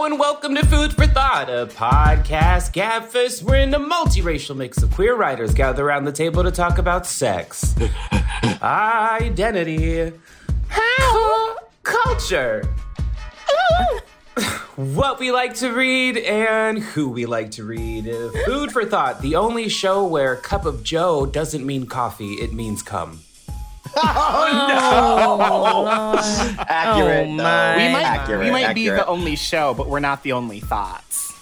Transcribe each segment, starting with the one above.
Hello and welcome to Food for Thought, a podcast gabfest wherein a multiracial mix of queer writers gather around the table to talk about sex, identity, cu- culture, what we like to read, and who we like to read. Food for Thought, the only show where cup of Joe doesn't mean coffee, it means cum. Accurate. Oh, though. my. We might, Accurate, we might be the only show, but we're not the only thoughts.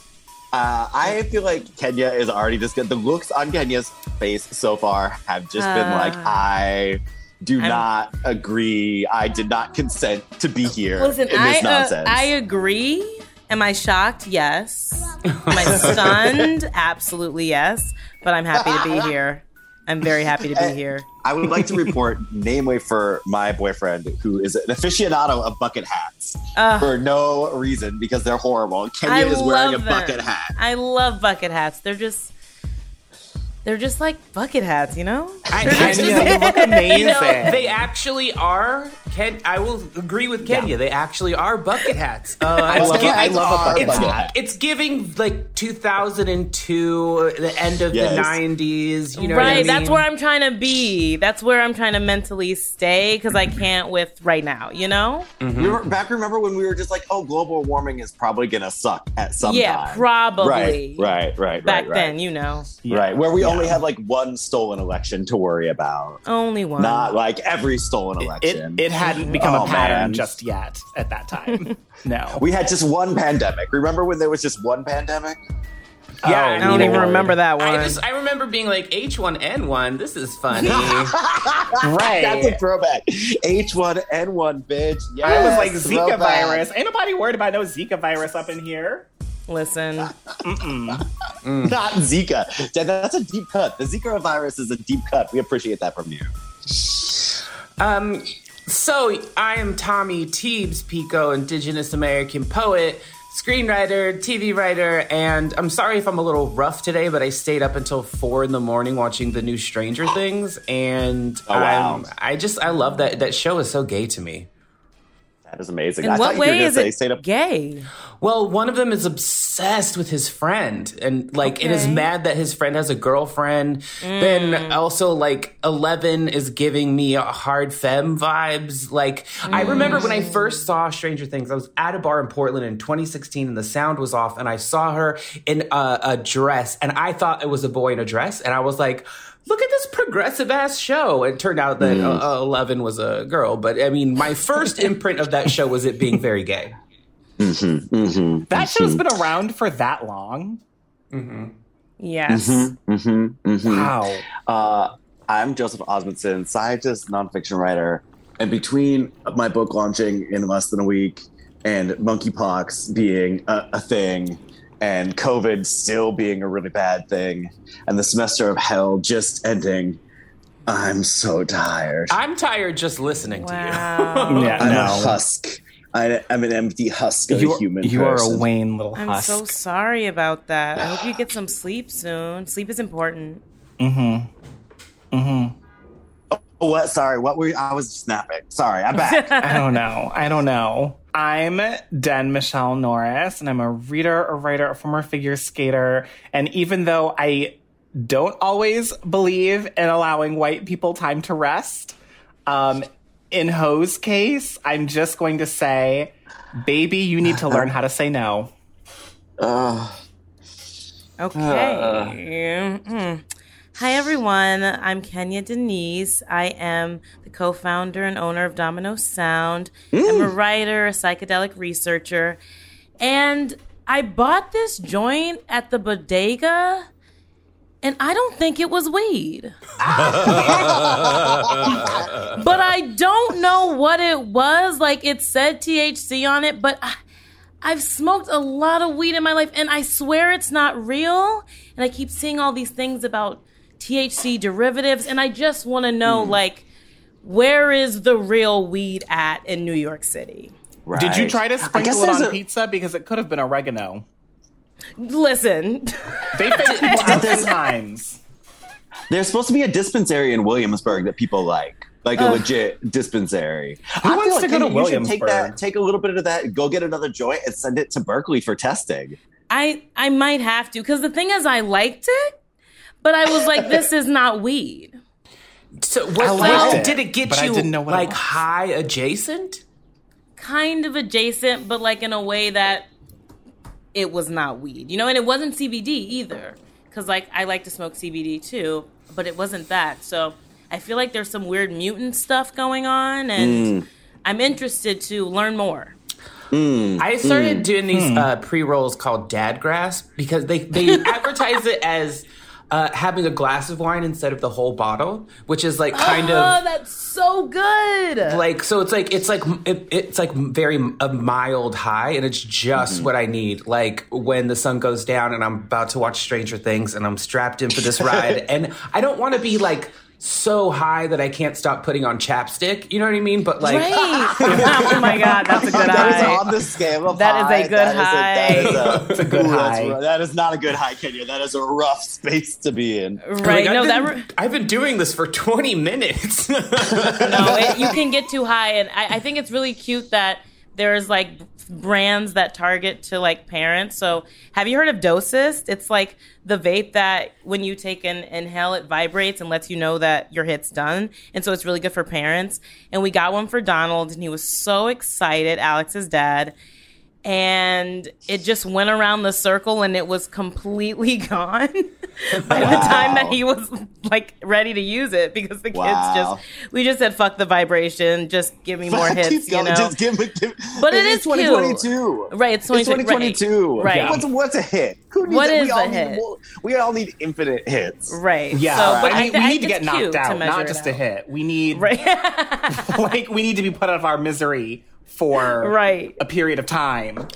Uh, I feel like Kenya is already just good. The looks on Kenya's face so far have just been like, Uh, I do not agree. I did not consent to be here Listen, in I this uh, nonsense. I agree. Am I shocked? Yes. Am I stunned? Absolutely yes. But I'm happy to be here. I'm very happy to be here. I would like to report, namely for my boyfriend, who is an aficionado of bucket hats Ugh. for no reason because they're horrible. Kenya I is wearing a them. bucket hat. I love bucket hats. They're just they're just like bucket hats, you know? I, They're I just- just- They look amazing. You know, they actually are. Ken, I will agree with Kenya. They actually are bucket hats. Uh, I love, gi- a, I it's love a bucket hat. it's giving like 2002, the end of Yes. the 90s. You know right, what I mean? that's where I'm trying to be. That's where I'm trying to mentally stay because I can't with right now, you know? We were, back remember when we were just like, oh, global warming is probably going to suck at some point. yeah, time. probably. Right, right, right. Back right, right. then, you know. Right, where we Yeah. Only had like one stolen election to worry about, Only one. not like every stolen It, election. it hadn't become Oh, a pattern man. just yet at that time. no. we had just one pandemic. Remember when there was just one pandemic? Yeah, Oh, I don't even remember that one. I just I remember being like H1N1. This is funny. Right. That's a throwback. H1N1, bitch. Yes, I was like Zika throwback. virus. Ain't nobody worried about no Zika virus up in here. Listen, Not Zika. That- That's a deep cut. The Zika virus is a deep cut. We appreciate that from you. Um, so I am Tommy Teebs Pico, Indigenous American poet, screenwriter, TV writer, and I'm sorry if I'm a little rough today, but I stayed up until four in the morning watching the new Stranger Things, and Oh, wow. um, I just I love that that show is so gay to me. That is amazing. in I what thought you were way gonna is say it stayed up. gay? Well, one of them is obsessed with his friend and like and is Okay. mad that his friend has a girlfriend. Then mm. also like Eleven is giving me a hard femme vibes. Like I mm. remember when I first saw Stranger Things, I was at a bar in Portland in 2016 and the sound was off and I saw her in a, a dress and I thought it was a boy in a dress and I was like Look at this progressive ass show. It turned out that uh, uh, Eleven was a girl, but I mean, my first imprint of that show was it being very gay. Mm-hmm. That show's been around for that long. Yes. Mm-hmm. Mm-hmm. Wow. Uh, I'm Joseph Osmundson, scientist, nonfiction writer, and between my book launching in less than a week and monkeypox being a, a thing, and COVID still being a really bad thing, and the semester of hell just ending, I'm so tired. I'm tired just listening to you. Yeah, I'm no. a husk. I, I'm an empty husk of You a are, human you are a person. Wayne little husk. I'm so sorry about that. I hope you get some sleep soon. Sleep is important. mm-hmm. Mm-hmm. Oh, what? Sorry, what were you? I was snapping. Sorry, I'm back. I don't know. I don't know. I'm Den Michelle Norris, and I'm a reader, a writer, a former figure skater. And even though I don't always believe in allowing white people time to rest, um, in Ho's case, I'm just going to say, baby, you need to learn how to say no. Ugh. Okay. Mhm. Hi, everyone. I'm Kenya Denise. I am the co founder and owner of Domino Sound. I'm a mm. writer, a psychedelic researcher. And I bought this joint at the bodega, and I don't think it was weed. but I don't know what it was. Like it said THC on it, but I, I've smoked a lot of weed in my life and I swear it's not real. And I keep seeing all these things about THC derivatives and I just want to know Hmm. like where is the real weed at in New York City? Right. Did you try to sprinkle it on a- pizza? Because it could have been oregano. Listen, They faked people out sometimes. There's supposed to be a dispensary in Williamsburg that people like, like a legit dispensary. Who wants to go to You take that, take a little bit of that, go get another joint, and send it to Berkeley for testing. I I might have to because the thing is I liked it, but I was like, this is not weed. So I what, liked what- it, did it get you know like high adjacent? kind of adjacent, but like in a way that it was not weed, you know, and it wasn't CBD either. Cause like I like to smoke CBD too, but it wasn't that. So I feel like there's some weird mutant stuff going on, and hmm. I'm interested to learn more. Hmm. I started hmm. doing these uh, pre rolls called Dad Grass because they they advertise it as uh, having a glass of wine instead of the whole bottle, which is like kind of oh, of that's so good. like so it's like it's like it, it's like very a mild high and it's just what i need like when the sun goes down and i'm about to watch stranger things and i'm strapped in for this ride and i don't want to be like so high that i can't stop putting on chapstick you know what i mean but like Right. oh my god, that's a good That is high. on the scale of That is high. a good that is a- that is It's a good Ooh, high. rough. That is not a good high, Kenya. That is a rough space to be in. Right. like, no, I've, that. been, Re- I've been doing this for 20 minutes no, it, you can get too high, and I, I think it's really cute that there's like brands that target to like parents. So, have you heard of Dosist? It's like the vape that when you take an inhale, it vibrates and lets you know that your hit's done, and so it's really good for parents. And we got one for Donald, and he was so excited. Alex's dad. And it just went around the circle and it was completely gone by the time that he was like ready to use it because the kids Wow. just we just said fuck the vibration, just give me more hits, Keep you know. Just give me. Give, But it it's is cute. 2022. Right, it's It's 2022. 2022. Right. What's, what's a hit? Who needs What it? is we all a need hit? more- we all need infinite hits. right. Yeah, So, but I mean, I, we I need to get knocked out, not it just a hit. We need Right. like we need to be put out of our misery for Right. a period of time.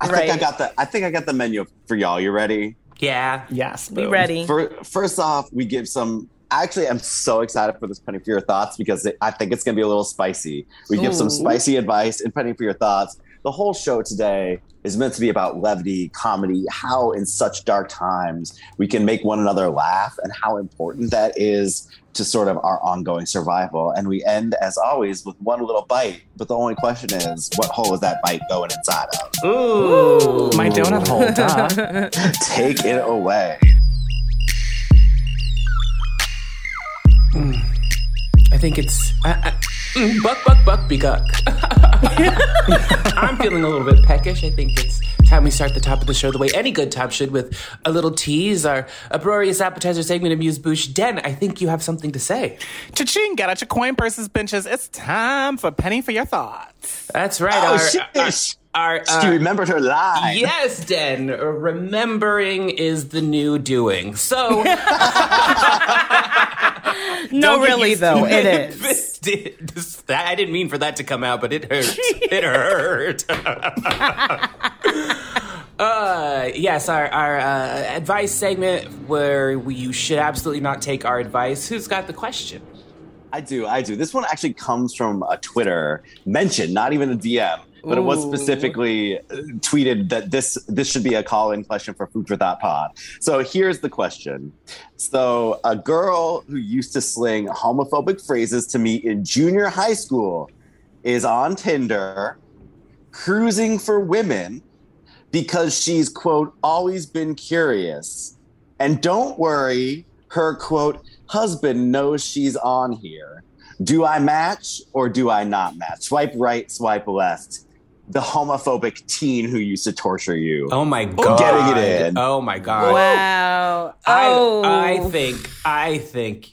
I think I got the. I think I got the menu for y'all. You ready? yeah Yes, Be boom. ready. For, first off, we give some. Actually, I'm so excited for this Penny for Your Thoughts because it, I think it's going to be a little spicy. We give some spicy advice in Penny for Your Thoughts. The whole show today is meant to be about levity, comedy, how in such dark times we can make one another laugh, and how important that is to sort of our ongoing survival. And we end, as always, with one little bite. But the only question is, what hole is that bite going inside of? ooh My donut hole, duh. Take it away. I think it's uh, uh, mm, buck, buck, buck, be guck. I'm feeling a little bit peckish. I think it's time we start the top of the show the way any good top should, with a little tease, our uproarious appetizer segment of Muse Bouche. Den, I think you have something to say. Cha-ching, get out your coin purses, benches. It's time for penny for your thoughts. That's right. Oh, our, shit. Our, our, she uh, remembered her line. Yes, Den. Remembering is the new doing. So, no, really though, it is. This- that- I didn't mean for that to come out, but it hurt. it hurt. uh, yes, our, our uh, advice segment where we, you should absolutely not take our advice. Who's got the question? I do, I do. This one actually comes from a Twitter mention, not even a DM, but it was specifically uh, tweeted that this this should be a call-in question for Food for Thought Pod. So here's the question: So a girl who used to sling homophobic phrases to me in junior high school is on Tinder, cruising for women because she's quote always been curious, and don't worry, her quote husband knows she's on here. Do I match or do I not match? Swipe right, swipe left. The homophobic teen who used to torture you. Oh my god! Getting it in. Oh my god! Wow. I, Oh. I think I think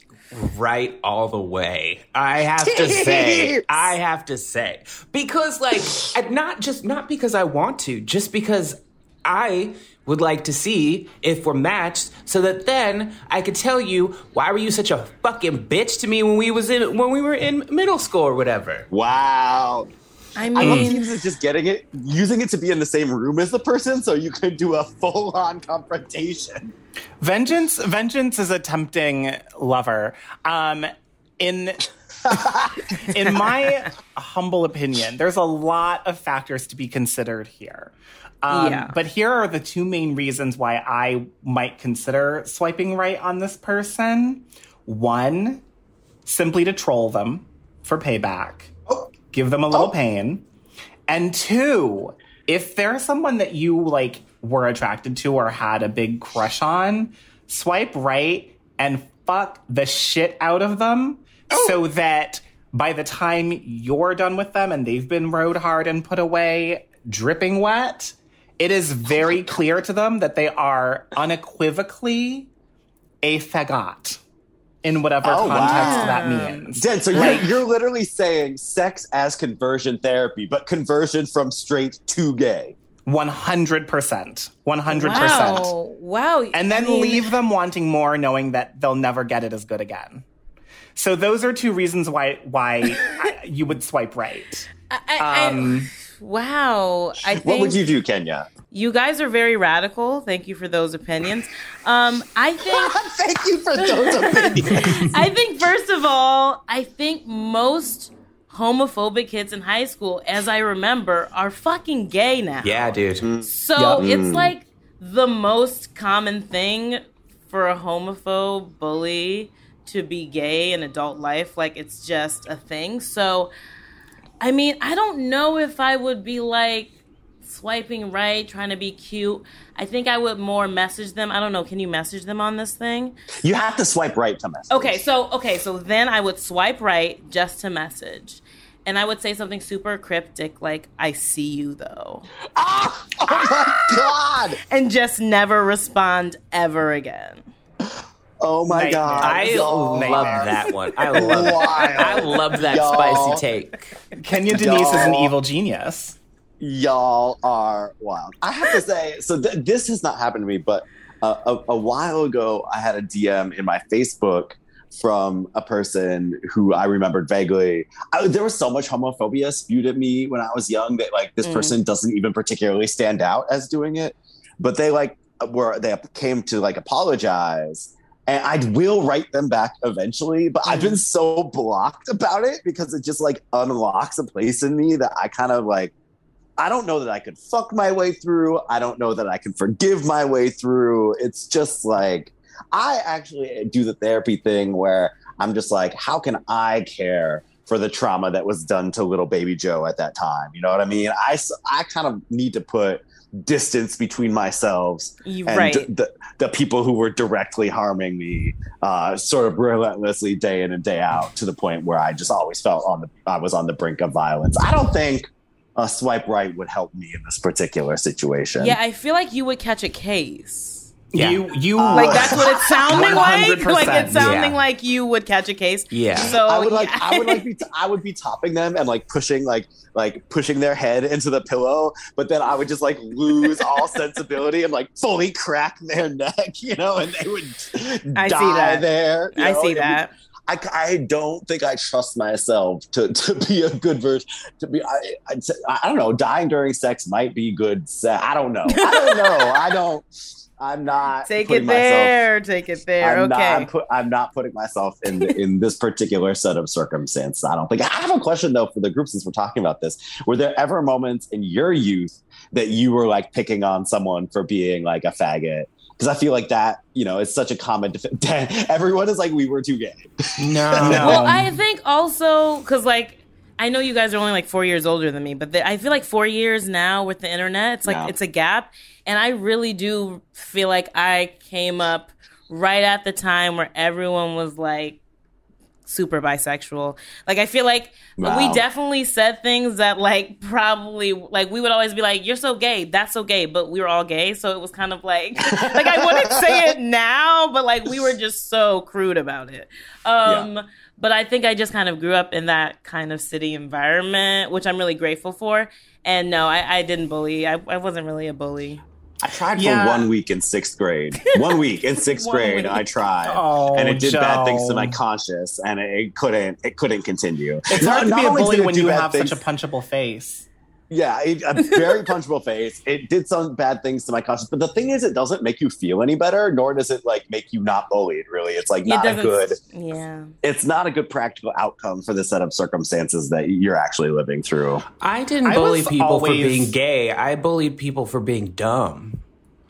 right all the way. I have to say, I have to say because like not just not because I want to, just because I would like to see if we're matched so that then I could tell you why were you such a fucking bitch to me when we was in when we were in middle school or whatever. Wow. I I love mean, teams just getting it, using it to be in the same room as the person, so you could do a full-on confrontation. Vengeance, vengeance is a tempting lover. Um, in in my humble opinion, there's a lot of factors to be considered here. Um, Yeah. But here are the two main reasons why I might consider swiping right on this person. One, simply to troll them for payback, give them a little oh. pain. And two, if they're someone that you like were attracted to or had a big crush on, swipe right and fuck the shit out of them oh. so that by the time you're done with them and they've been rode hard and put away dripping wet, it is very clear to them that they are unequivocally a fagot in whatever Oh, context wow. that means. Jen, so you're, you're literally saying sex as conversion therapy, but conversion from straight to gay. 100%. 100%. wow, wow. And then I mean, leave them wanting more, knowing that they'll never get it as good again. So those are two reasons why why I, you would swipe right. I, I, Um, wow. I think What would you do, Kenya? you guys are very radical. Thank you for those opinions. Um, I think Thank you for those opinions. I think first of all, I think most homophobic kids in high school, as I remember, are fucking gay now. Yeah, dude. So Yep. it's like the most common thing for a homophobe bully to be gay in adult life. Like it's just a thing. So, I mean, I don't know if I would be like swiping right, trying to be cute. I think I would more message them. I don't know. Can you message them on this thing? You have to swipe right to message. Okay, so okay, so then I would swipe right just to message. And I would say something super cryptic like I see you though. Ah! Oh my god! And just never respond ever again. Oh my Nightmare. god! I Y'all love that one. I love I love that Y'all. spicy take. Kenya Denise is an evil genius. Y'all are wild. I have to say, so th- this has not happened to me, but uh, a, a while ago, I had a DM in my Facebook from a person who I remembered vaguely. I, there was so much homophobia spewed at me when I was young that like this Mm. person doesn't even particularly stand out as doing it, but they like were they came to like apologize. And I will write them back eventually, but I've been mm-hmm. so blocked about it because it just like unlocks a place in me that I kind of like I don't know that I could fuck my way through. I don't know that I can forgive my way through. It's just like I actually do the therapy thing where I'm just like, how can I care for the trauma that was done to little baby Joe at that time? You know what I mean? I I kind of need to put distance between myself and right. the, the people who were directly harming me uh, sort of relentlessly day in and day out to the point where I just always felt on the I was on the brink of violence. I don't think a swipe right would help me in this particular situation. Yeah, I feel like you would catch a case. Yeah. You you uh, Like that's what it's sounding like. 100%, Like it's sounding yeah. like you would catch a case. Yeah. So I would like yeah. I would like be t- I would be topping them and like pushing like like pushing their head into the pillow, but then I would just like lose all sensibility and like fully crack their neck, you know, and they would I see that. there. you I know, see and that. I, I don't think I trust myself to, to be a good version. To be, I, I, I don't know. Dying during sex might be good. Se- I don't know. I don't know. I don't. I'm not Take putting it myself- there. Take it there. I'm okay. Not, I'm, put, I'm not putting myself in in this particular set of circumstances. I don't think. I have a question though for the group since we're talking about this. Were there ever moments in your youth that you were like picking on someone for being like a faggot? Because I feel like that, you know, it's such a common. Def- everyone is like, we were too gay. No. No. Well, I think also because like I know you guys are only like four years older than me, but the, I feel like four years now with the internet, it's like Yeah. it's a gap, and I really do feel like I came up right at the time where everyone was like super bisexual. Like I feel like Wow. we definitely said things that like probably like we would always be like, "You're so gay, that's so gay," but we were all gay, so it was kind of like like I wouldn't say it now, but like we were just so crude about it. Um but I think I just kind of grew up in that kind of city environment, which I'm really grateful for. And no, I, I didn't bully. I, I wasn't really a bully. I tried Yeah. for one week in sixth grade. One week in sixth grade, week. I tried, Oh, and it did bad things to my conscience, and it, it couldn't. It couldn't continue. It's Not- hard to not be a bully when you have things- such a punchable face. Yeah, it, a very punchable face. It did some bad things to my conscience, but the thing is, it doesn't make you feel any better, nor does it like make you not bullied. Really, it's like It not a good. Yeah. It's not a good practical outcome for the set of circumstances that you're actually living through. I didn't bully was people for being gay. I bullied people for being dumb.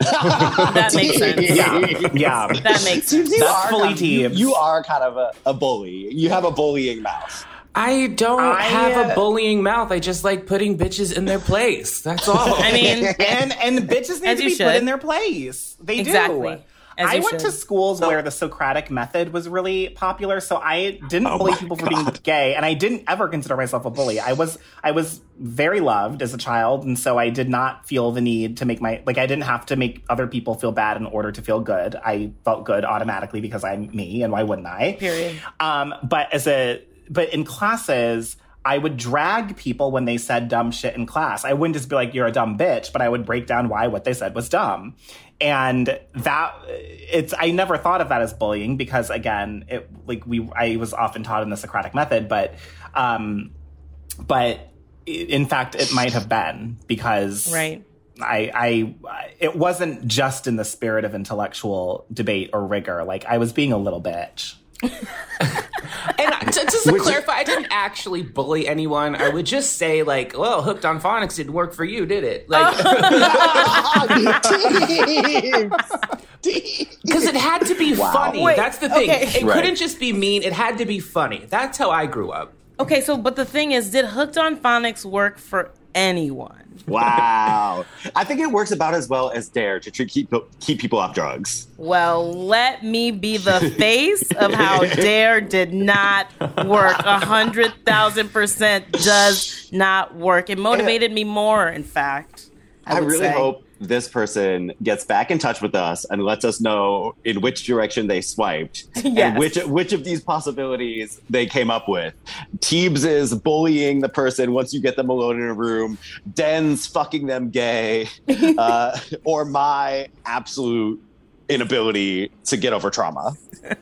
That makes sense. Yeah, yeah. That makes sense. You That's are fully kind of- you- You are kind of a, a bully. You have a bullying mouth. I don't I, have a uh, bullying mouth. I just like putting bitches in their place. That's all. I mean, and and bitches need to be should. put in their place. They Exactly. do. As I you went to should. schools where the Socratic method was really popular, so I didn't Oh bully my people for being gay, and I didn't ever consider myself a bully. I was I was very loved as a child, and so I did not feel the need to make my like I didn't have to make other people feel bad in order to feel good. I felt good automatically because I'm me, and why wouldn't I? Period. Um, but as a but in classes, I would drag people when they said dumb shit in class. I wouldn't just be like, "You're a dumb bitch," but I would break down why what they said was dumb. And that it's I never thought of that as bullying because again, it like we I was often taught in the Socratic method, but um, but in fact, it might have been because Right. I, I, it wasn't just in the spirit of intellectual debate or rigor. Like I was being a little bitch. And I- t- just to clarify, I didn't actually bully anyone. I would just say like, "Well, hooked on phonics didn't work for you, did it?" Like, because it had to be funny. Wait, That's the thing. okay. It Right. couldn't just be mean. It had to be funny. That's how I grew up. Okay, so but the thing is, did Hooked on Phonics work for anyone? Wow. I think it works about as well as Dare to keep keep people off drugs. Well, let me be the face of how Dare did not work. A hundred thousand percent does not work. It motivated me more, in fact. I, I, really say. hope this person gets back in touch with us and lets us know in which direction they swiped Yes. and which which of these possibilities they came up with. Teebs is bullying the person once you get them alone in a room. Den's fucking them gay, uh, or my absolute inability to get over trauma.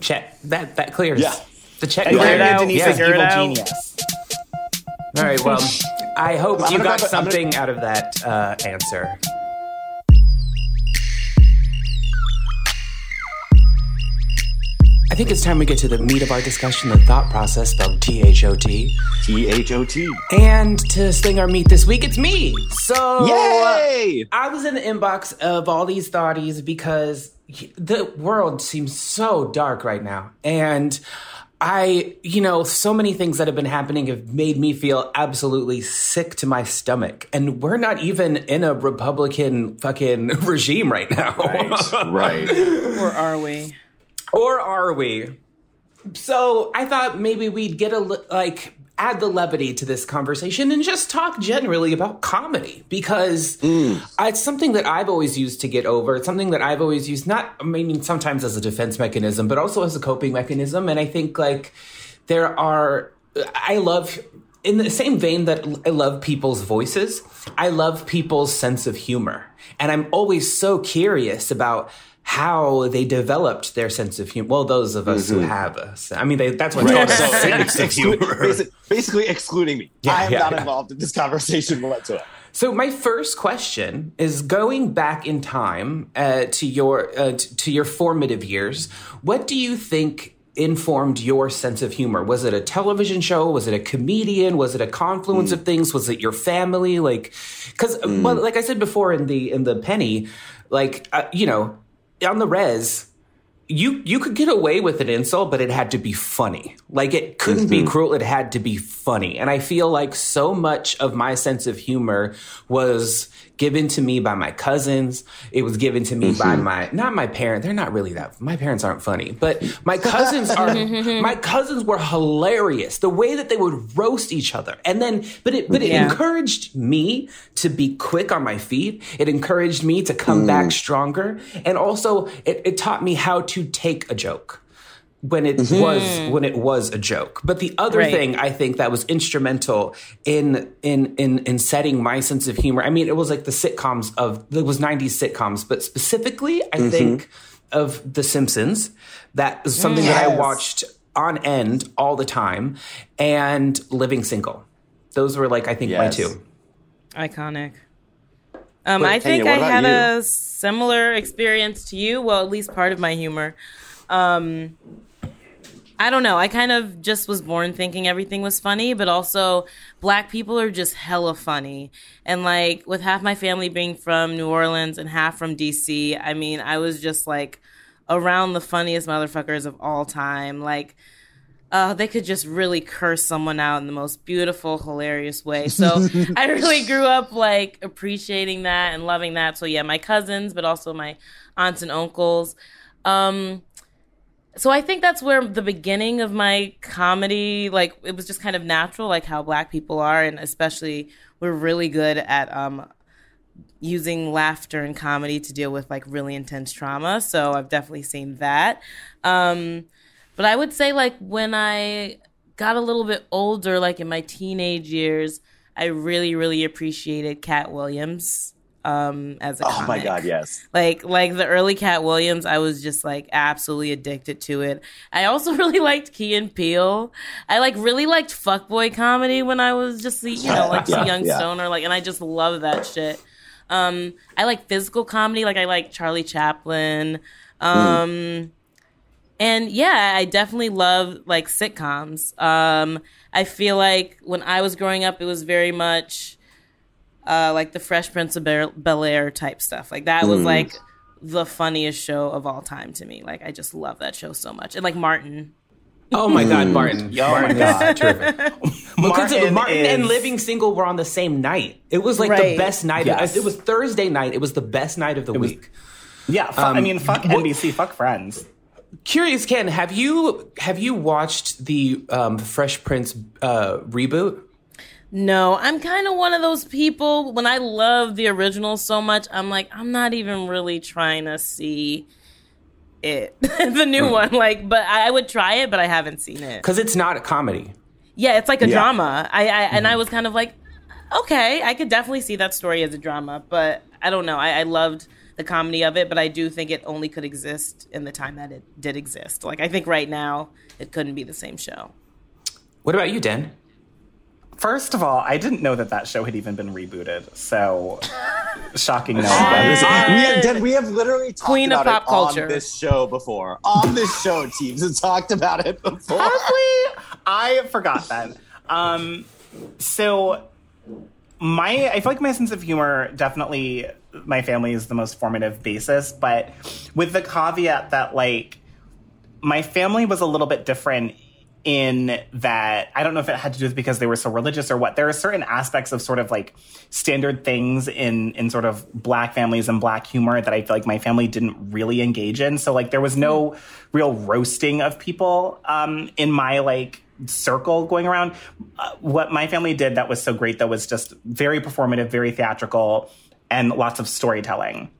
Check that. That clears. Yeah. The check. And Figure it out. Denise's Figure it evil out. genius. All right. Well, I hope I'm you got grab a- I'm gonna- something out of that uh, answer. I think it's time we get to the meat of our discussion, the thought process spelled T H O T. T H O T. And to sling our meat this week, it's me. So Yay! I was in the inbox of all these thoughties because the world seems so dark right now. And I, you know, so many things that have been happening have made me feel absolutely sick to my stomach. And we're not even in a Republican fucking regime right now. Right, right. Or are we? or are we? So I thought maybe we'd get a li- like add the levity to this conversation and just talk generally about comedy because mm. it's something that I've always used to get over. It's something that I've always used not I mean sometimes as a defense mechanism, but also as a coping mechanism. And I think like there are I love in the same vein that I love people's voices, I love people's sense of humor. And I'm always so curious about how they developed their sense of humor. Well, those of us who have us. I mean, they, that's what Right. right. So, sense of exclu- humor. basi- basically excluding me. Yeah, I am yeah, not yeah. involved in this conversation whatsoever. So my first question is going back in time uh, to your uh, t- to your formative years. What do you think informed your sense of humor? Was it a television show? Was it a comedian? Was it a confluence of things? Was it your family? Like, because well, like I said before in the in the penny, like uh, you know, on the res. You you could get away with an insult, but it had to be funny. Like it couldn't be mm-hmm. cruel; it had to be funny. And I feel like so much of my sense of humor was given to me by my cousins. It was given to me by mm-hmm. my not my parents. They're not really that. My parents aren't funny, but my cousins are. my cousins were hilarious. The way that they would roast each other, and then but it but it Yeah. encouraged me to be quick on my feet. It encouraged me to come back mm. stronger, and also it, it taught me how to take a joke when it was when it was a joke. But the other Right. thing I think that was instrumental in in in in setting my sense of humor. I mean, it was like the sitcoms of it was '90s sitcoms, but specifically, I think of The Simpsons. That is something that I watched on end all the time, and Living Single. Those were like I think my two. Iconic. Um, But, I think Tanya, I had about a similar experience to you. Well, at least part of my humor. Um, I don't know. I kind of just was born thinking everything was funny, but also black people are just hella funny. And like with half my family being from New Orleans and half from DC, I mean, I was just like around the funniest motherfuckers of all time. Like, uh, they could just really curse someone out in the most beautiful, hilarious way. So I really grew up like appreciating that and loving that. So yeah, my cousins, but also my aunts and uncles. Um, so I think that's where the beginning of my comedy, like it was just kind of natural, like how black people are, and especially we're really good at um, using laughter and comedy to deal with like really intense trauma. So I've definitely seen that. Um, but I would say like when I got a little bit older, like in my teenage years, I really, really appreciated Katt Williams um, as a Oh my god, yes. Like like the early Katt Williams, I was just like absolutely addicted to it. I also really liked Key and Peele. I like really liked fuckboy comedy when I was just the you know like Yeah, a young yeah. stoner. Like and I just love that shit. Um, I like physical comedy. Like I like Charlie Chaplin. Um, and yeah, I definitely love like sitcoms. Um, I feel like when I was growing up, it was very much uh, like the Fresh Prince of Bel Air type stuff. Like that was like the funniest show of all time to me. Like I just love that show so much. And like Martin. Oh my God, Martin! Oh my Martin God. is terrific. Because Martin Martin, and Living Single were on the same night. It was like the best night. Yes. It was Thursday night. It was the best night of the was- week. Yeah, fu- I mean, fuck NBC, fuck Friends. Curious, Ken, have you have you watched the um, Fresh Prince uh, reboot? No, I'm kind of one of those people when I love the original so much, I'm like, I'm not even really trying to see it, the new hmm. one. Like, but I, would try it, but I haven't seen it. Because it's not a comedy. Yeah, it's like a Yeah. drama. I, I and I mm-hmm. was kind of like, okay, I could definitely see that story as a drama, but I don't know. I, I loved the comedy of it, but I do think it only could exist in the time that it did exist. Like, I think right now it couldn't be the same show. What about you, Dan? First of all, I didn't know that that show had even been rebooted. So shocking. No, we, have, we have literally talked Queen of pop it culture. on this show before. On this show, Teebs have talked about it before. I forgot that. Um, so my, I feel like my sense of humor definitely, my family is the most formative basis, but with the caveat that like my family was a little bit different in that I don't know if it had to do with because they were so religious or what. There are certain aspects of sort of like standard things in in sort of black families and black humor that I feel like my family didn't really engage in. So like there was no real roasting of people um, in my like circle going around. Uh, what my family did that was so great that was just very performative, very theatrical, and lots of storytelling.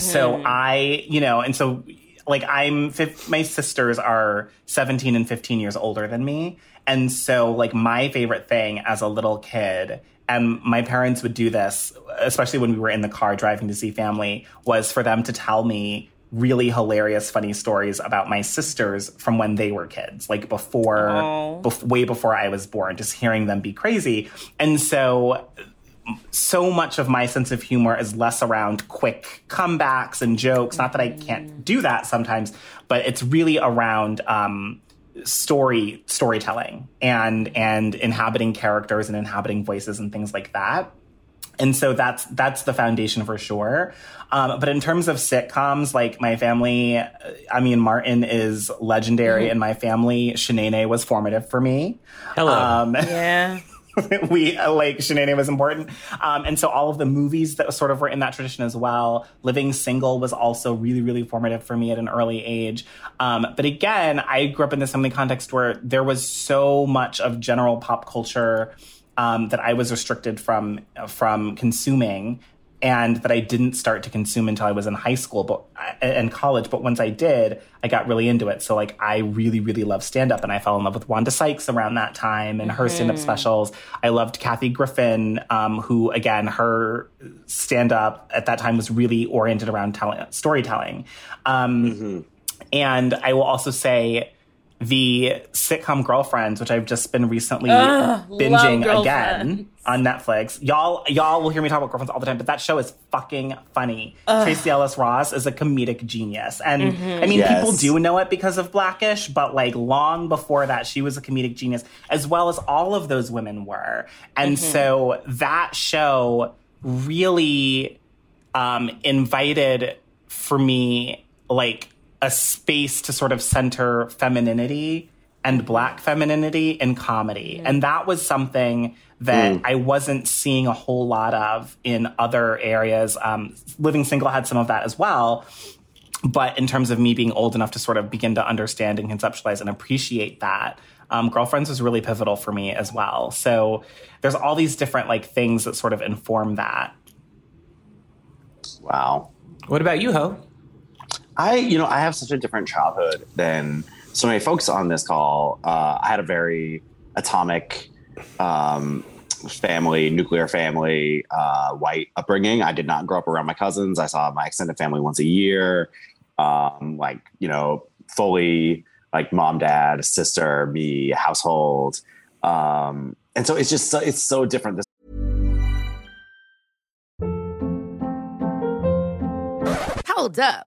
So I, you know, and so like I'm, my sisters are 17 and 15 years older than me. And so like my favorite thing as a little kid, and my parents would do this, especially when we were in the car driving to see family, was for them to tell me really hilarious, funny stories about my sisters from when they were kids, like before, bef- way before I was born, just hearing them be crazy. And so so much of my sense of humor is less around quick comebacks and jokes. Not that I can't do that sometimes, but it's really around um, story storytelling and and inhabiting characters and inhabiting voices and things like that. And so that's that's the foundation for sure. Um, but in terms of sitcoms, like my family, uh, I mean, Martin is legendary in my family. Shanae was formative for me. Hello. Um, Yeah. we like Shanae was important. Um, and so all of the movies that sort of were in that tradition as well. Living Single was also really, really formative for me at an early age. Um, but again, I grew up in this family context where there was so much of general pop culture um, that I was restricted from from consuming. And that I didn't start to consume until I was in high school but and college. But once I did, I got really into it. So like I really, really love stand up and I fell in love with Wanda Sykes around that time and her mm-hmm. stand up specials. I loved Kathy Griffin, um, who again, her stand up at that time was really oriented around telling, storytelling. Um, mm-hmm. And I will also say, the sitcom Girlfriends, which I've just been recently Ugh, binging again on Netflix. Y'all, y'all will hear me talk about Girlfriends all the time, but that show is fucking funny. Ugh. Tracee Ellis Ross is a comedic genius, and mm-hmm. I mean, yes. people do know it because of Blackish, but like long before that, she was a comedic genius, as well as all of those women were. And mm-hmm. so that show really um, invited for me like a space to sort of center femininity and black femininity in comedy. And that was something that mm. I wasn't seeing a whole lot of in other areas. Um, Living Single had some of that as well. But in terms of me being old enough to sort of begin to understand and conceptualize and appreciate that, um, Girlfriends was really pivotal for me as well. So there's all these different like things that sort of inform that. Wow. What about you, Ho? I, you know, I have such a different childhood than so many folks on this call. Uh, I had a very atomic um, family, nuclear family, uh, white upbringing. I did not grow up around my cousins. I saw my extended family once a year. Um, like, you know, fully like mom, dad, sister, me, household. Um, and so it's just so, it's so different. This Hold up.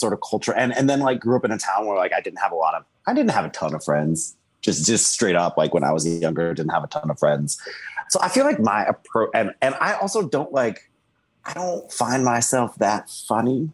Sort of culture. And and then like grew up in a town where like I didn't have a lot of I didn't have a ton of friends. Just just straight up, like when I was younger, didn't have a ton of friends. So I feel like my approach and, and I also don't like I don't find myself that funny.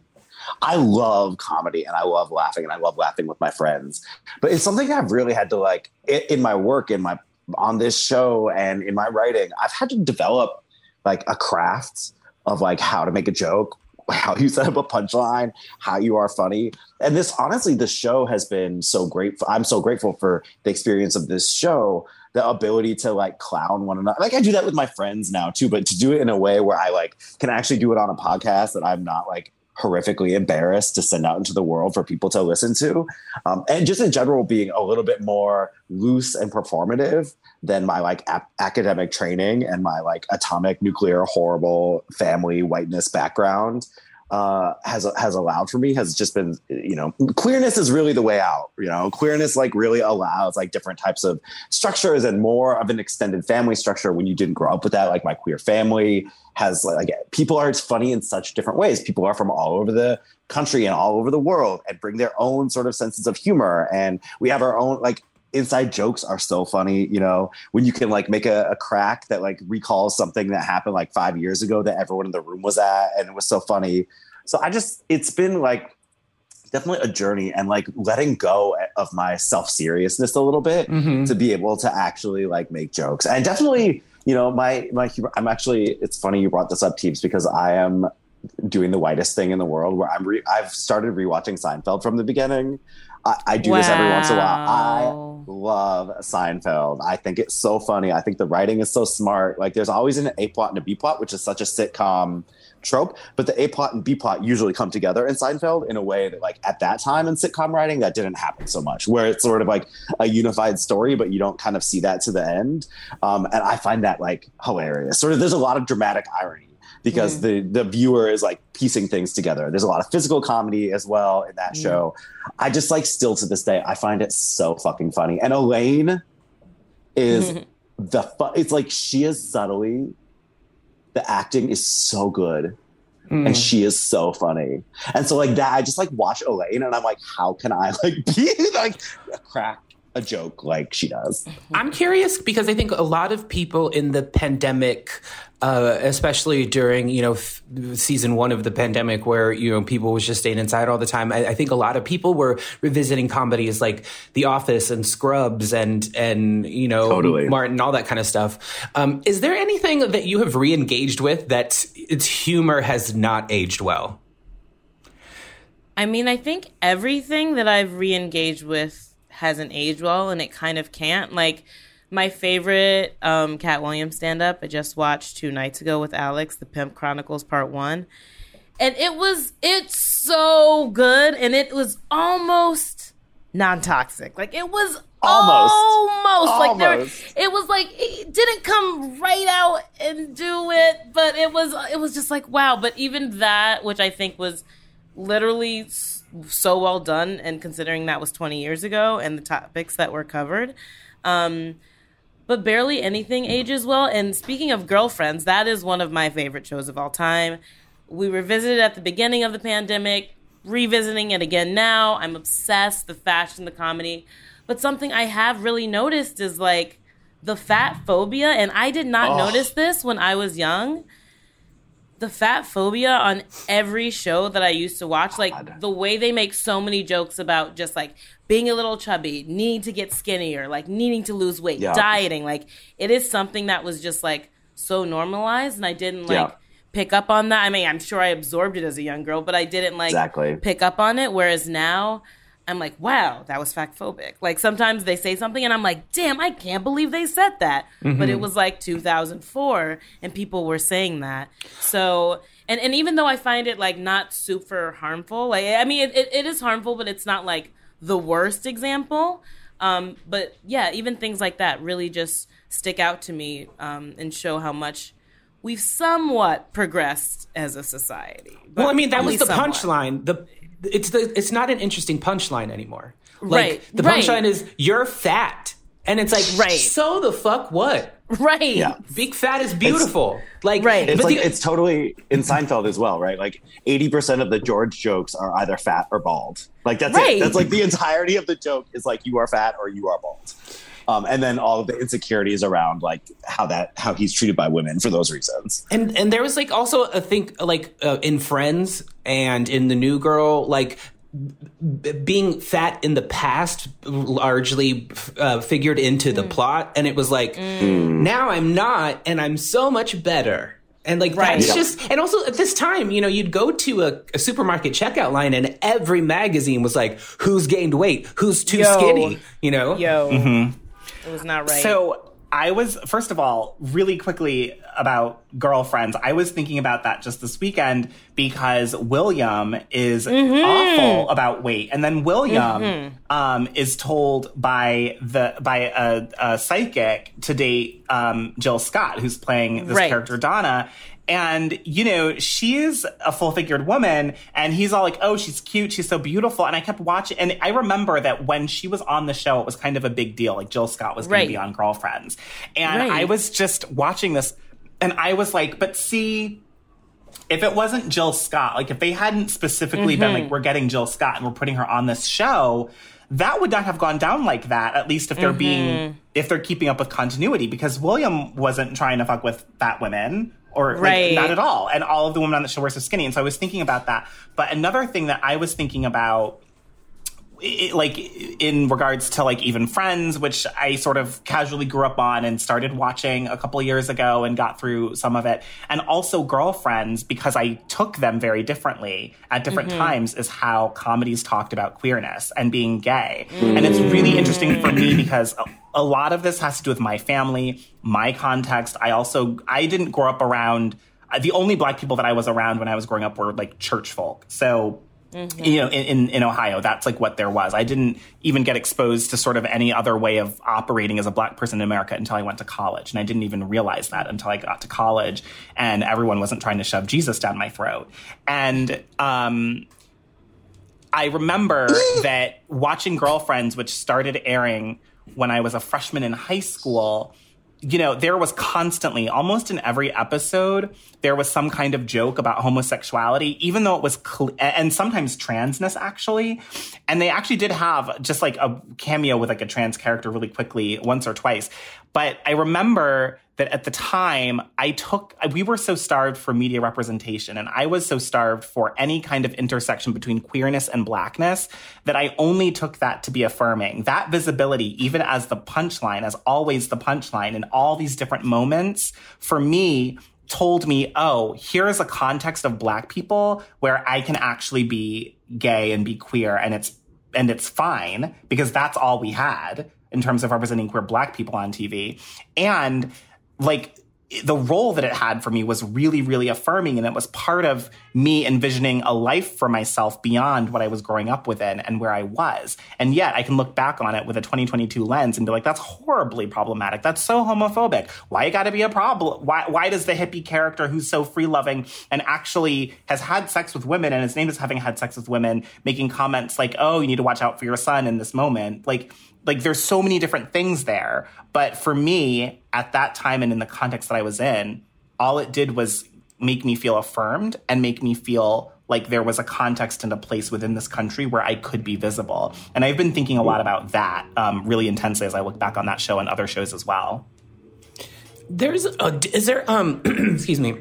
I love comedy and I love laughing and I love laughing with my friends. But it's something I've really had to like in my work, in my on this show and in my writing, I've had to develop like a craft of like how to make a joke, how you set up a punchline, how you are funny. And this honestly, the show has been so great. I'm so grateful for the experience of this show, the ability to like clown one another. Like I do that with my friends now too, but to do it in a way where I like can actually do it on a podcast that I'm not like horrifically embarrassed to send out into the world for people to listen to. Um, and just in general, being a little bit more loose and performative than my like ap- academic training and my like atomic nuclear horrible family whiteness background uh, has has allowed for me has just been you know queerness is really the way out you know queerness like really allows like different types of structures and more of an extended family structure when you didn't grow up with that. Like my queer family has like people are funny in such different ways. People are from all over the country and all over the world and bring their own sort of senses of humor and we have our own like inside jokes are so funny you know when you can like make a, a, crack that like recalls something that happened like five years ago that everyone in the room was at and it was so funny. So i just it's been like definitely a journey and like letting go of my self-seriousness a little bit mm-hmm. to be able to actually like make jokes. And definitely you know my my humor i'm actually it's funny you brought this up Teebs because i am doing the whitest thing in the world where i'm re- i've started rewatching seinfeld from the beginning I, I do wow. this every once in a while. I love Seinfeld. I think it's so funny. I think the writing is so smart. Like there's always an A plot and a B plot, which is such a sitcom trope. But the A plot and B plot usually come together in Seinfeld in a way that, like, at that time in sitcom writing, that didn't happen so much, where it's sort of like a unified story, but you don't kind of see that to the end. Um, and I find that like hilarious. Sort of, there's a lot of dramatic irony because the the viewer is like piecing things together. There's a lot of physical comedy as well in that show. I just like still to this day, I find it so fucking funny. And Elaine is the fu- it's like she is subtly the acting is so good Mm. and she is so funny. And so like that, I just like watch Elaine and I'm like, how can I like be like a crack a joke like she does? I'm curious because I think a lot of people in the pandemic, uh, especially during you know f- season one of the pandemic, where you know people was just staying inside all the time. I, I think a lot of people were revisiting comedies like The Office and Scrubs and and you know Totally. Martin, all that kind of stuff. Um, is there anything that you have re-engaged with that its humor has not aged well? I mean, I think everything that I've re-engaged with hasn't aged well, and it kind of can't. Like my favorite um, Katt Williams stand-up, I just watched two nights ago with Alex, The Pimp Chronicles Part One, and it was it's so good, and it was almost non-toxic. Like it was Almost. almost, like there, it was like it didn't come right out and do it, but it was it was just like wow. But even that, which I think was literally s- so well done and considering that was 20 years ago and the topics that were covered. Um but barely anything ages well. And speaking of girlfriends that is one of my favorite shows of all time. We revisited at the beginning of the pandemic revisiting it again now. I'm obsessed the fashion the comedy. But something i have really noticed is like the fat phobia. And i did not notice this when i was young the fat phobia on every show that I used to watch, like the way they make so many jokes about just like being a little chubby, needing to get skinnier, like needing to lose weight, Yeah. dieting, like it is something that was just like so normalized and I didn't like Yeah. pick up on that. I mean, I'm sure I absorbed it as a young girl, but I didn't like Exactly. pick up on it whereas now I'm like, wow, that was fact phobic. Like sometimes they say something and I'm like, damn, I can't believe they said that. But it was like 2004 and people were saying that. So, and, and even though I find it like not super harmful, like, I mean, it, it, it is harmful, but it's not like the worst example. Um, but yeah, even things like that really just stick out to me um, and show how much we've somewhat progressed as a society. But Well, I mean, that was the punchline. The it's the it's not an interesting punchline anymore. Like Right, the right. punchline is you're fat, and it's like Right. So the fuck what? Right. Yeah. Big fat is beautiful. like Right. It's but like the- it's totally in Seinfeld as well, right? Like eighty percent of the George jokes are either fat or bald. Like that's Right. it. That's like the entirety of the joke is like you are fat or you are bald. Um, and then all of the insecurities around like how that how he's treated by women for those reasons. And and there was like also I think like uh, in Friends and in the New Girl like b- being fat in the past largely uh, figured into the plot and it was like now I'm not and I'm so much better. And like Right. that's Yeah. just and also at this time, you know, you'd go to a, a supermarket checkout line and every magazine was like, who's gained weight, who's too Yo. skinny, you know? Yo, it was not right. So I was, first of all, really quickly about girlfriends. I was thinking about that just this weekend because William is awful about weight, and then William um, is told by the by a, a psychic to date um, Jill Scott, who's playing this Right. character Donna. And, you know, she's a full figured woman, and he's all like, oh, she's cute, she's so beautiful. And I kept watching, and I remember that when she was on the show, it was kind of a big deal. Like, Jill Scott was going Right. to be on Girlfriends. And Right. I was just watching this, and I was like, but see, if it wasn't Jill Scott, like if they hadn't specifically been like, mm-hmm. we're getting Jill Scott and we're putting her on this show, that would not have gone down like that, at least if they're being, mm-hmm. if they're keeping up with continuity, because William wasn't trying to fuck with fat women. Or like, not at all. And all of the women on the show were so skinny. And so I was thinking about that. But another thing that I was thinking about it, like in regards to like even friends which i sort of casually grew up on and started watching a couple years ago and got through some of it and also girlfriends because i took them very differently at different mm-hmm. times is how comedies talked about queerness and being gay and it's really interesting for me because a, lot of this has to do with my family my context i also i didn't grow up around the only black people that i was around when i was growing up were like church folk so Mm-hmm. You know, in, in, in Ohio, that's like what there was. I didn't even get exposed to sort of any other way of operating as a black person in America until I went to college. And I didn't even realize that until I got to college and everyone wasn't trying to shove Jesus down my throat. And um, I remember that watching Girlfriends, which started airing when I was a freshman in high school, you know, there was constantly, almost in every episode, there was some kind of joke about homosexuality, even though it was, cl- and sometimes transness actually. And they actually did have just like a cameo with like a trans character really quickly once or twice. But I remember that at the time I took, we were so starved for media representation and I was so starved for any kind of intersection between queerness and blackness that I only took that to be affirming. That visibility, even as the punchline, as always the punchline in all these different moments, for me, told me, oh, here is a context of black people where I can actually be gay and be queer and it's and it's fine because that's all we had in terms of representing queer black people on TV. And like the role that it had for me was really, really affirming. And it was part of me envisioning a life for myself beyond what I was growing up within and where I was. And yet I can look back on it with a 2022 lens and be like, that's horribly problematic. That's so homophobic. Why it gotta be a problem? Why, why does the hippie character who's so free loving and actually has had sex with women and his name is having had sex with women making comments like, oh, you need to watch out for your son in this moment? Like, like there's so many different things there. But for me, at that time and in the context that I was in, all it did was make me feel affirmed and make me feel like there was a context and a place within this country where I could be visible. And I've been thinking a lot about that um, really intensely as I look back on that show and other shows as well. There's a, is there um excuse me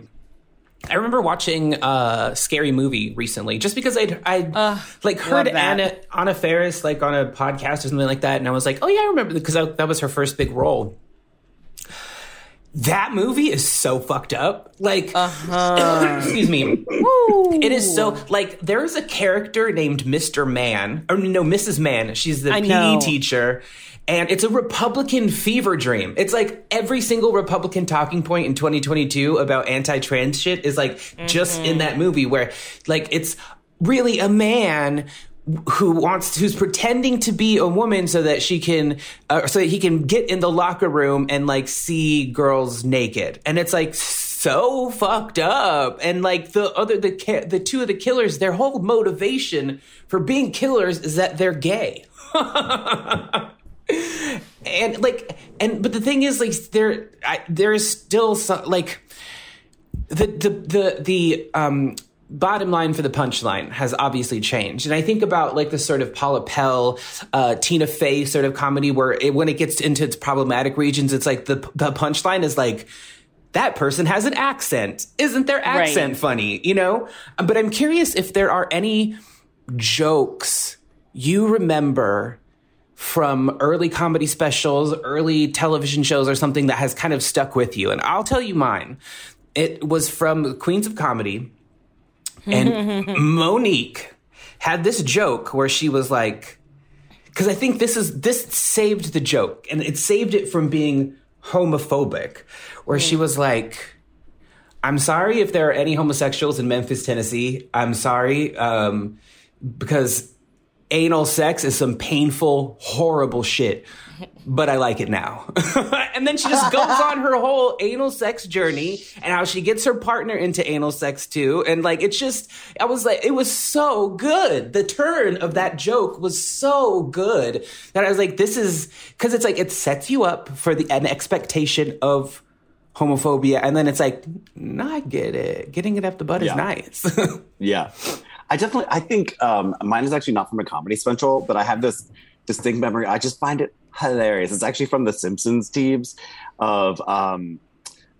I remember watching a scary movie recently, just because I'd I uh, like heard Anna Anna Faris like on a podcast or something like that, and I was like, oh yeah, I remember because that was her first big role. That movie is so fucked up. Like, uh-huh. excuse me. It is so like there is a character named Mr. Man, or no, Mrs. Man. She's the I PE know. teacher, and it's a Republican fever dream. It's like every single Republican talking point in 2022 about anti-trans shit is like mm-hmm. just in that movie where like it's really a man who wants who's pretending to be a woman so that she can uh, so that he can get in the locker room and like see girls naked. And it's like so fucked up. And like the other the the two of the killers their whole motivation for being killers is that they're gay. And like and but the thing is like there I, there is still some like the the the the um bottom line for the punchline has obviously changed and i think about like the sort of paula pell uh, tina fey sort of comedy where it, when it gets into its problematic regions it's like the the punchline is like that person has an accent isn't their accent right. funny you know but i'm curious if there are any jokes you remember from early comedy specials, early television shows, or something that has kind of stuck with you. And I'll tell you mine. It was from Queens of Comedy. And Mo'Nique had this joke where she was like, because I think this is this saved the joke and it saved it from being homophobic, where she was like, I'm sorry if there are any homosexuals in Memphis, Tennessee. I'm sorry um, because anal sex is some painful, horrible shit, but I like it now. and then she just goes on her whole anal sex journey and how she gets her partner into anal sex too. And like, it's just, I was like, it was so good. The turn of that joke was so good that I was like, this is, cause it's like, it sets you up for the, an expectation of homophobia. And then it's like, no, I get it. Getting it up the butt yeah. is nice. yeah. I definitely, I think um, mine is actually not from a comedy special, but I have this distinct memory. I just find it hilarious. It's actually from the Simpsons teams of um,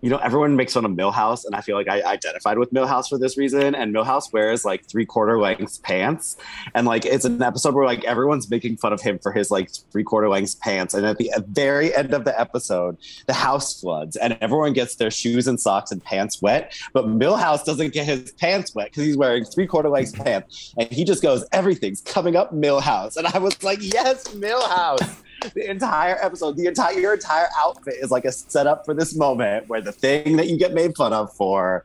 you know, everyone makes fun of Milhouse, and I feel like I identified with Milhouse for this reason. And Milhouse wears like three quarter length pants, and like it's an episode where like everyone's making fun of him for his like three quarter length pants. And at the very end of the episode, the house floods, and everyone gets their shoes and socks and pants wet, but Milhouse doesn't get his pants wet because he's wearing three quarter length pants, and he just goes, "Everything's coming up, Milhouse." and I was like, "Yes, Milhouse." The entire episode, the entire your entire outfit is like a setup for this moment where the thing that you get made fun of for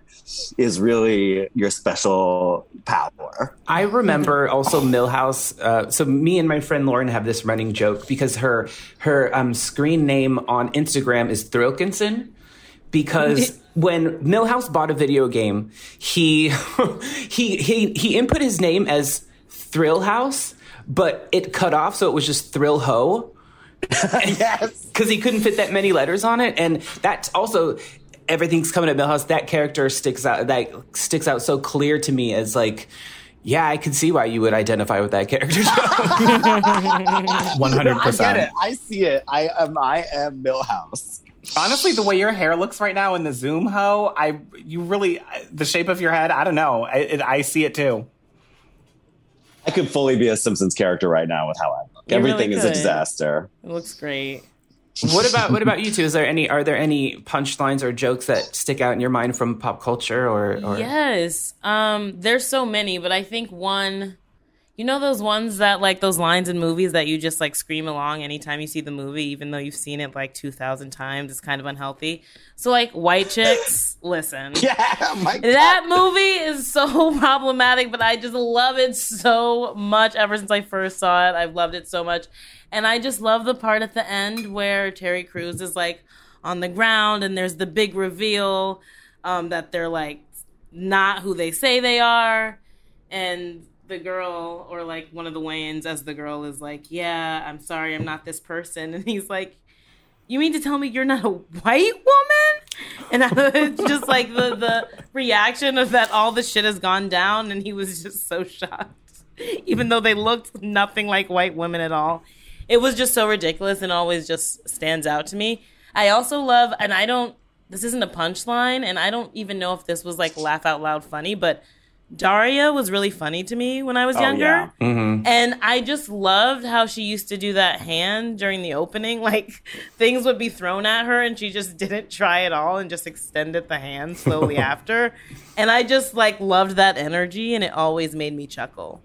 is really your special power. I remember also Milhouse. Uh, so me and my friend Lauren have this running joke because her her um, screen name on Instagram is Thrillkinson because when Milhouse bought a video game, he he he he input his name as Thrill House, but it cut off, so it was just Thrill Ho. yes, because he couldn't fit that many letters on it, and that's also everything's coming at Milhouse. That character sticks out. That sticks out so clear to me as like. Yeah, I can see why you would identify with that character. One hundred I get it. percent. I see it. I am. I am Milhouse. Honestly, the way your hair looks right now in the Zoom, ho, I you really the shape of your head. I don't know. I, it, I see it too. I could fully be a Simpsons character right now with how I look. You really Everything is a disaster. It looks great. what about what about you two? Is there any are there any punchlines or jokes that stick out in your mind from pop culture or, or Yes. Um, there's so many, but I think one you know those ones that like those lines in movies that you just like scream along anytime you see the movie, even though you've seen it like two thousand times. It's kind of unhealthy. So like white chicks, listen. Yeah, my God. That movie is so problematic, but I just love it so much. Ever since I first saw it, I've loved it so much. And I just love the part at the end where Terry Crews is like on the ground and there's the big reveal um, that they're like not who they say they are. And the girl, or like one of the Wayans as the girl, is like, Yeah, I'm sorry, I'm not this person. And he's like, you mean to tell me you're not a white woman? And it's just like the the reaction of that all the shit has gone down, and he was just so shocked, even though they looked nothing like white women at all. It was just so ridiculous, and always just stands out to me. I also love, and I don't. This isn't a punchline, and I don't even know if this was like laugh out loud funny, but Daria was really funny to me when I was oh, younger. yeah. And I just loved how she used to do that hand during the opening. Like things would be thrown at her and she just didn't try at all and just extended the hand slowly after. And I just like loved that energy and it always made me chuckle.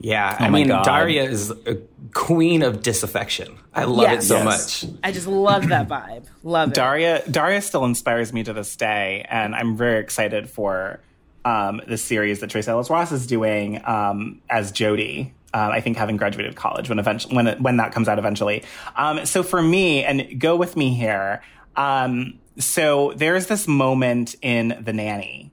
Yeah, Oh I mean, God. Daria is a queen of disaffection. I love Yes. it so Yes. much. I just love that vibe. Love it. Daria Daria still inspires me to this day, and I'm very excited for um, the series that Tracee Ellis Ross is doing um, as Jodie. Uh, I think having graduated college when eventually when when that comes out eventually. Um, so for me, and go with me here. Um, so there's this moment in The Nanny,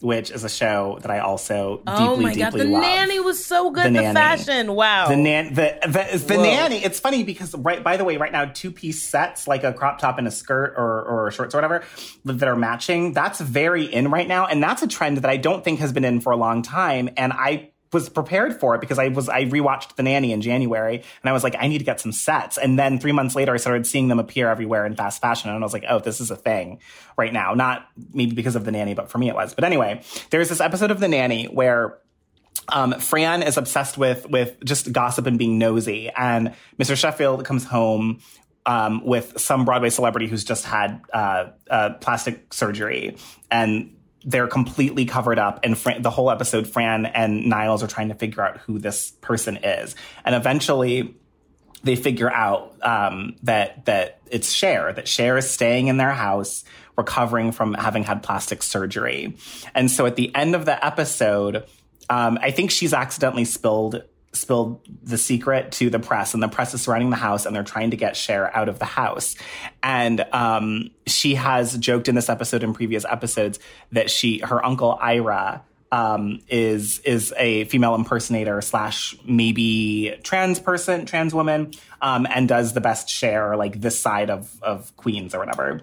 which is a show that I also oh deeply my god, deeply the love. nanny was so good. The The, Nanny. fashion, wow. The nan the the, the nanny. It's funny because right by the way, right now two piece sets like a crop top and a skirt or or shorts or whatever that are matching. That's very in right now, and that's a trend that I don't think has been in for a long time. And I was prepared for it because I was I rewatched The Nanny in January and I was like I need to get some sets. And then three months later, I started seeing them appear everywhere in fast fashion, and I was like, oh, this is a thing right now. Not maybe because of The Nanny, but for me it was. But anyway, there's this episode of The Nanny where um, Fran is obsessed with with just gossip and being nosy, and Mr. Sheffield comes home um, with some Broadway celebrity who's just had uh, uh, plastic surgery, and they're completely covered up. And Fran, the whole episode, Fran and Niles are trying to figure out who this person is, and eventually they figure out um, that that it's Cher, that Cher is staying in their house, recovering from having had plastic surgery, and so at the end of the episode, um, I think she's accidentally spilled spilled the secret to the press, and the press is surrounding the house, and they're trying to get Cher out of the house, and um, she has joked in this episode and previous episodes that she her uncle Ira um, is is a female impersonator slash maybe trans person, trans woman, um, and does the best Cher like this side of of Queens or whatever.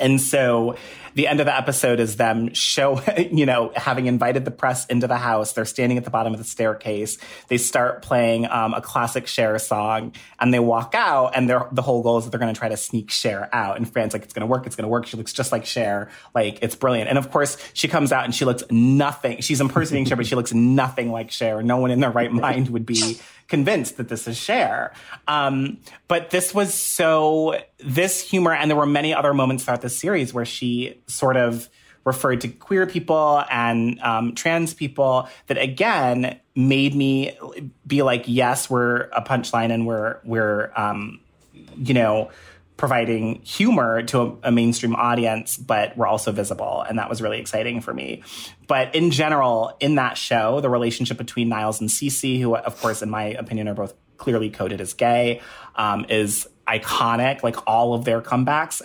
And so the end of the episode is them show, you know, having invited the press into the house. They're standing at the bottom of the staircase. They start playing um, a classic Cher song and they walk out. And the whole goal is that they're going to try to sneak Cher out. And Fran's like, it's going to work. It's going to work. She looks just like Cher. Like, it's brilliant. And of course, she comes out and she looks nothing. She's impersonating Cher, but she looks nothing like Cher. No one in their right mind would be convinced that this is Cher. Um, but this was so, this humor, and there were many other moments throughout the series where she sort of referred to queer people and um, trans people that again made me be like, yes, we're a punchline and we're we're um, you know providing humor to a, a, mainstream audience, but we're also visible. And that was really exciting for me. But in general, in that show, the relationship between Niles and Cece, who, of course, in my opinion, are both clearly coded as gay, um, is iconic. Like all of their comebacks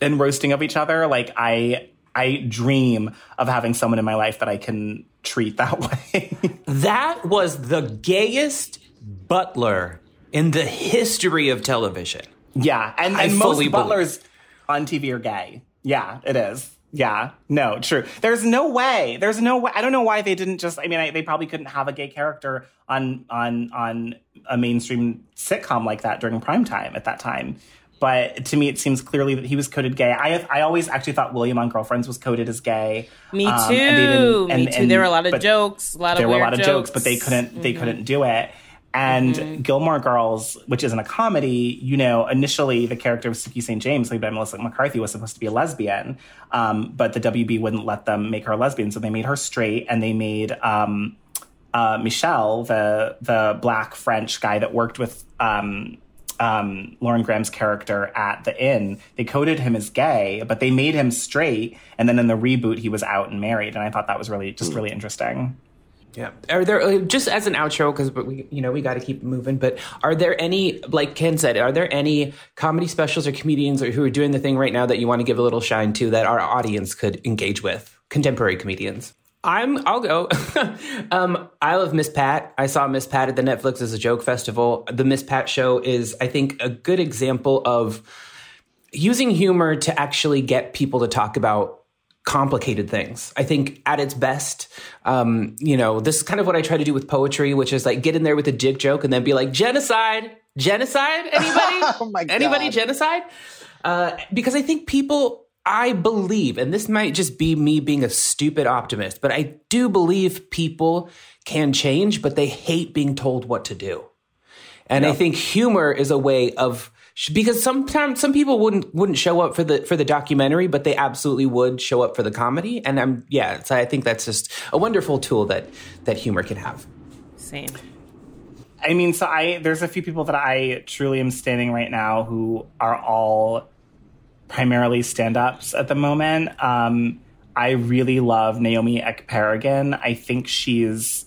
and roasting of each other. Like I, I dream of having someone in my life that I can treat that way. that was the gayest butler in the history of television. Yeah, and, and most butlers on TV are gay. Yeah, it is. Yeah, no, true. There's no way. There's no way. I don't know why they didn't just. I mean, I, they probably couldn't have a gay character on on on a mainstream sitcom like that during prime time at that time. But to me, it seems clearly that he was coded gay. I I always actually thought William on Girlfriends was coded as gay. Me too. Um, and and, Me too. And, there were a lot of jokes. A lot of there were a lot of jokes. jokes, but they couldn't mm-hmm. they couldn't do it. And mm-hmm. Gilmore Girls, which isn't a comedy, you know, initially the character of Sookie St. James, played by Melissa McCarthy, was supposed to be a lesbian, um, but the WB wouldn't let them make her a lesbian, so they made her straight, and they made um, uh, Michel, the the black French guy that worked with um, um, Lauren Graham's character at the inn, they coded him as gay, but they made him straight, and then in the reboot he was out and married, and I thought that was really just really interesting. Yeah. Are there uh, just as an outro because we you know we got to keep moving, but are there any like Ken said, are there any comedy specials or comedians or who are doing the thing right now that you want to give a little shine to that our audience could engage with? Contemporary comedians. I'm. I'll go. um, I love Miss Pat. I saw Miss Pat at the Netflix Is A Joke festival. The Miss Pat show is, I think, a good example of using humor to actually get people to talk about complicated things. I think at its best, um, you know, this is kind of what I try to do with poetry, which is like get in there with a dick joke and then be like, genocide, genocide, anybody? oh my God. Anybody genocide? Uh, because I think people, I believe, and this might just be me being a stupid optimist, but I do believe people can change, but they hate being told what to do. And yep. I think humor is a way of because sometimes some people wouldn't wouldn't show up for the for the documentary, but they absolutely would show up for the comedy. And I'm yeah, so I think that's just a wonderful tool that that humor can have. Same. I mean, so I there's a few people that I truly am standing right now who are all primarily stand-ups at the moment. Um, I really love Naomi Ekperigin. I think she's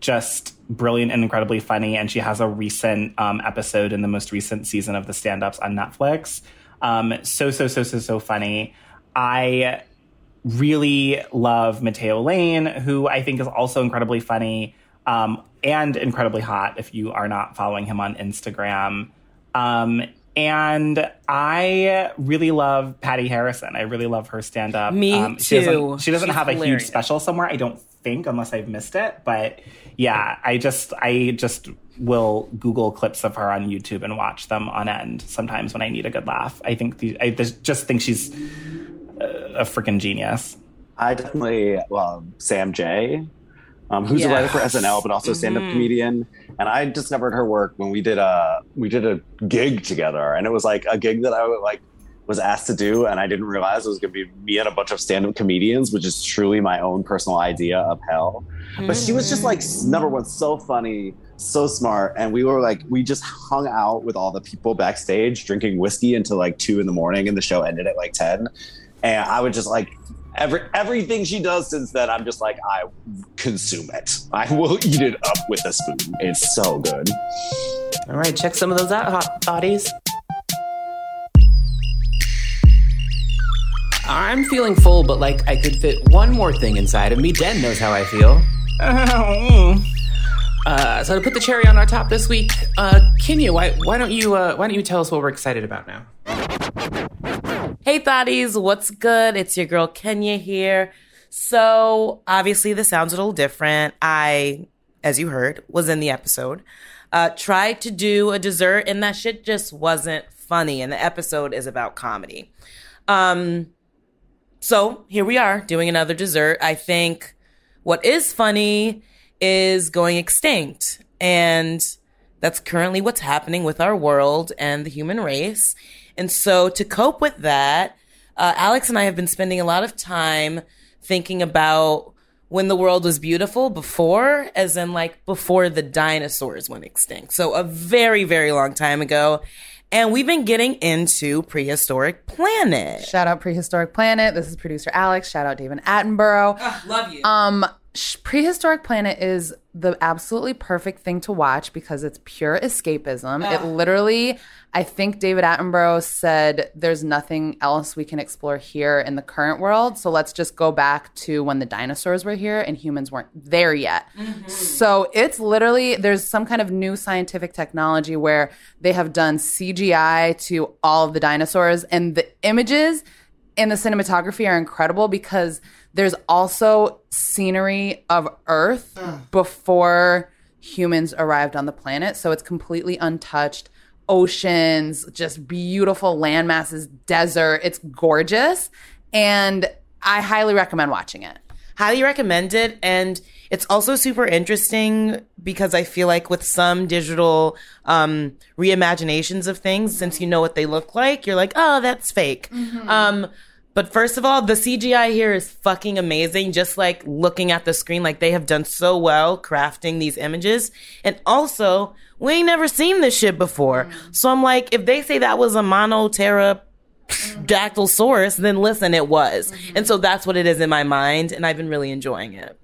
just brilliant and incredibly funny. And she has a recent um, episode in the most recent season of the stand ups on Netflix. Um, so, so, so, so, so funny. I really love Mateo Lane, who I think is also incredibly funny um, and incredibly hot if you are not following him on Instagram. And I really love Patti Harrison. I really love her stand up. Me um, she too. Doesn't, she doesn't She's have hilarious. a huge special somewhere, I don't think, unless I've missed it. But yeah, I just I just will Google clips of her on YouTube and watch them on end sometimes when I need a good laugh. I think the, I just think she's a, a freaking genius. I definitely love Sam Jay, um, who's yes. a writer for SNL but also a stand-up mm-hmm. comedian. And I discovered her work when we did a we did a gig together, and it was like a gig that I would like was asked to do, and I didn't realize it was going to be me and a bunch of stand-up comedians, which is truly my own personal idea of hell. Mm-hmm. But she was just like number one, so funny, so smart, and we were like, we just hung out with all the people backstage drinking whiskey until like two in the morning, and the show ended at like ten. And I would just like every everything she does since then. I'm just like, I consume it. I will eat it up with a spoon. It's so good. All right, check some of those out, hot bodies. I'm feeling full, but like I could fit one more thing inside of me. Den knows how I feel. Uh, so to put the cherry on our top this week, uh, Kenya, why, why don't you uh, why don't you tell us what we're excited about now? Hey thotties, what's good? It's your girl Kenya here. So obviously the sounds a little different. I, as you heard, was in the episode. Uh, tried to do a dessert and that shit just wasn't funny. And the episode is about comedy. Um, so here we are doing another dessert. I think what is funny is going extinct. And that's currently what's happening with our world and the human race. And so to cope with that, uh, Alex and I have been spending a lot of time thinking about when the world was beautiful before, as in like before the dinosaurs went extinct. So a very, very long time ago. And we've been getting into Prehistoric Planet. Shout out Prehistoric Planet. This is producer Alex. Shout out David Attenborough. love you. Um, Prehistoric Planet is the absolutely perfect thing to watch because it's pure escapism. It literally, I think David Attenborough said, "There's nothing else we can explore here in the current world, so let's just go back to when the dinosaurs were here and humans weren't there yet." Mm-hmm. So it's literally there's some kind of new scientific technology where they have done CGI to all of the dinosaurs and the images and the cinematography are incredible because there's also scenery of Earth before humans arrived on the planet. So it's completely untouched. Oceans, just beautiful land masses, desert. It's gorgeous. And I highly recommend watching it. highly recommend it and it's also super interesting because i feel like with some digital um reimaginations of things since you know what they look like you're like oh that's fake um but first of all the cgi here is fucking amazing just like looking at the screen like they have done so well crafting these images and also we ain't never seen this shit before so i'm like if they say that was a monoterra dactylsaurus, then listen, it was. And so that's what it is in my mind, and I've been really enjoying it.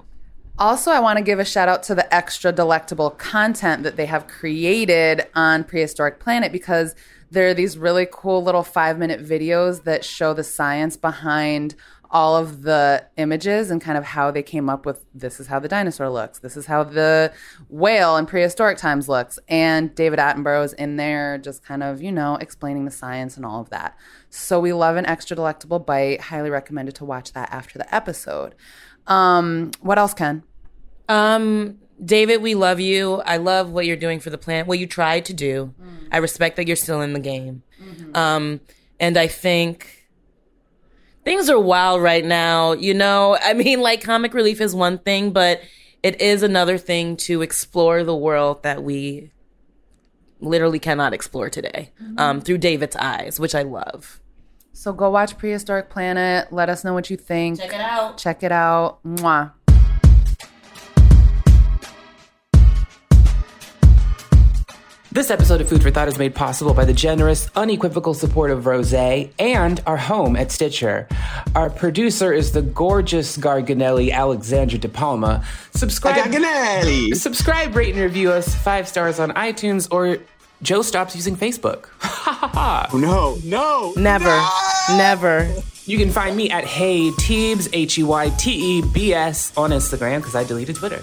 Also, I want to give a shout out to the extra delectable content that they have created on Prehistoric Planet because there are these really cool little five minute videos that show the science behind all of the images and kind of how they came up with this is how the dinosaur looks, this is how the whale in prehistoric times looks. And David Attenborough is in there just kind of, you know, explaining the science and all of that. So we love an extra delectable bite. Highly recommended to watch that after the episode. Um, what else, Ken? Um, David, we love you. I love what you're doing for the planet, what you tried to do. I respect that you're still in the game. Um, and I think things are wild right now. You know, I mean, like comic relief is one thing, but it is another thing to explore the world that we literally cannot explore today um, through David's eyes, which I love. So go watch Prehistoric Planet. Let us know what you think. Check it out. Check it out. Mwah. This episode of Food for Thought is made possible by the generous, unequivocal support of Rose and our home at Stitcher. Our producer is the gorgeous Garganelli Alexandra De Palma. Subscribe, Garganelli. subscribe, rate, and review us five stars on iTunes, or Joe stops using Facebook. Oh, no, no. Never, never. You can find me at Hey Teebs, H E Y T E B S, on Instagram because I deleted Twitter.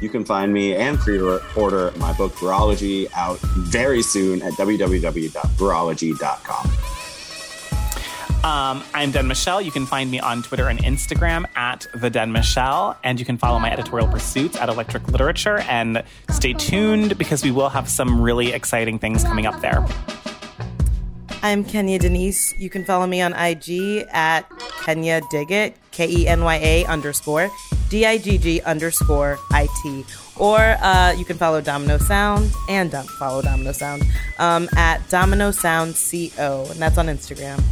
You can find me and pre-order my book Virology out very soon at www.virology.com. Um, I'm Den Michelle. You can find me on Twitter and Instagram at the Den Michelle, and you can follow my editorial pursuits at Electric Literature. And stay tuned because we will have some really exciting things coming up there. I'm Kenya Denise. You can follow me on IG at Kenya Diggit, K E N Y A underscore D I G G underscore I T. Or uh, you can follow Domino Sound and follow Domino Sound um, at Domino Sound CO, and that's on Instagram.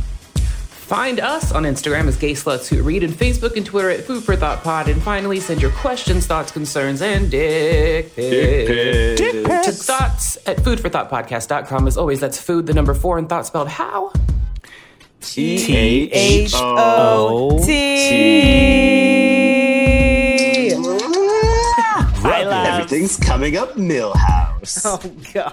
Find us on Instagram as Gay Sluts Who Read and Facebook and Twitter at Food for Thought Pod. And finally, send your questions, thoughts, concerns, and dick pics to thoughts at foodforthoughtpodcast.com. As always, that's food, the number four, and thought spelled how? T H O T. I love Everything's coming up, Milhouse. Oh, God.